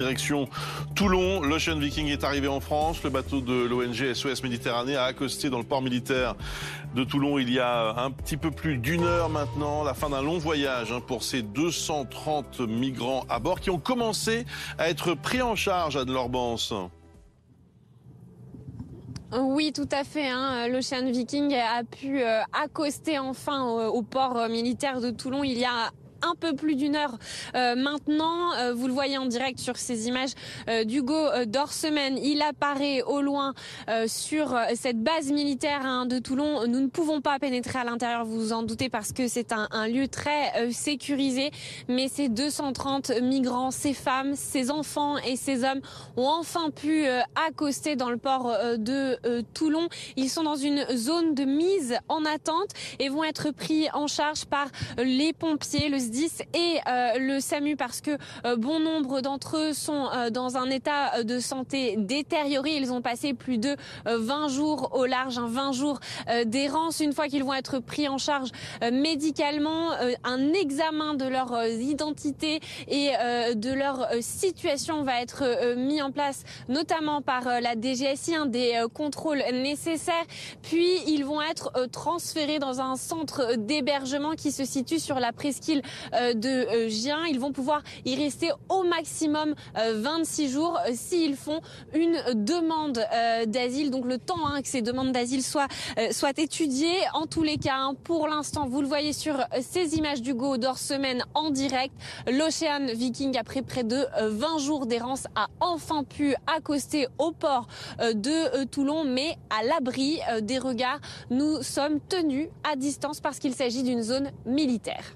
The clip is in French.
Direction Toulon, l'Ocean Viking est arrivé en France. Le bateau de l'ONG SOS Méditerranée a accosté dans le port militaire de Toulon il y a un petit peu plus d'une heure maintenant. La fin d'un long voyage hein, pour ces 230 migrants à bord qui ont commencé à être pris en charge à de Lorbance. Oui, tout à fait. Hein. L'Ocean Viking a pu euh, accoster enfin au, port euh, militaire de Toulon il y a un peu plus d'une heure euh, maintenant. Euh, vous le voyez en direct sur ces images euh, d'Hugo Dorsemen. Il apparaît au loin sur cette base militaire hein, de Toulon. Nous ne pouvons pas pénétrer à l'intérieur, vous vous en doutez, parce que c'est un, un, lieu très sécurisé. Mais ces 230 migrants, ces femmes, ces enfants et ces hommes ont enfin pu accoster dans le port de Toulon. Ils sont dans une zone de mise en attente et vont être pris en charge par les pompiers, 10 et euh, le SAMU parce que euh, bon nombre d'entre eux sont euh, dans un état de santé détérioré. Ils ont passé plus de 20 jours au large, 20 jours d'errance. Une fois qu'ils vont être pris en charge médicalement, un examen de leur identité et de leur situation va être mis en place, notamment par la DGSI, des contrôles nécessaires. Puis ils vont être transférés dans un centre d'hébergement qui se situe sur la presqu'île de euh, Gien. Ils vont pouvoir y rester au maximum 26 euh, jours s'ils font une demande d'asile. Donc le temps hein, que ces demandes d'asile soient, soient étudiées. En tous les cas, hein, pour l'instant, vous le voyez sur ces images du Go d'or semaine en direct, l'Ocean Viking, après près de 20 jours d'errance, a enfin pu accoster au port de Toulon, mais à l'abri des regards. Nous sommes tenus à distance parce qu'il s'agit d'une zone militaire.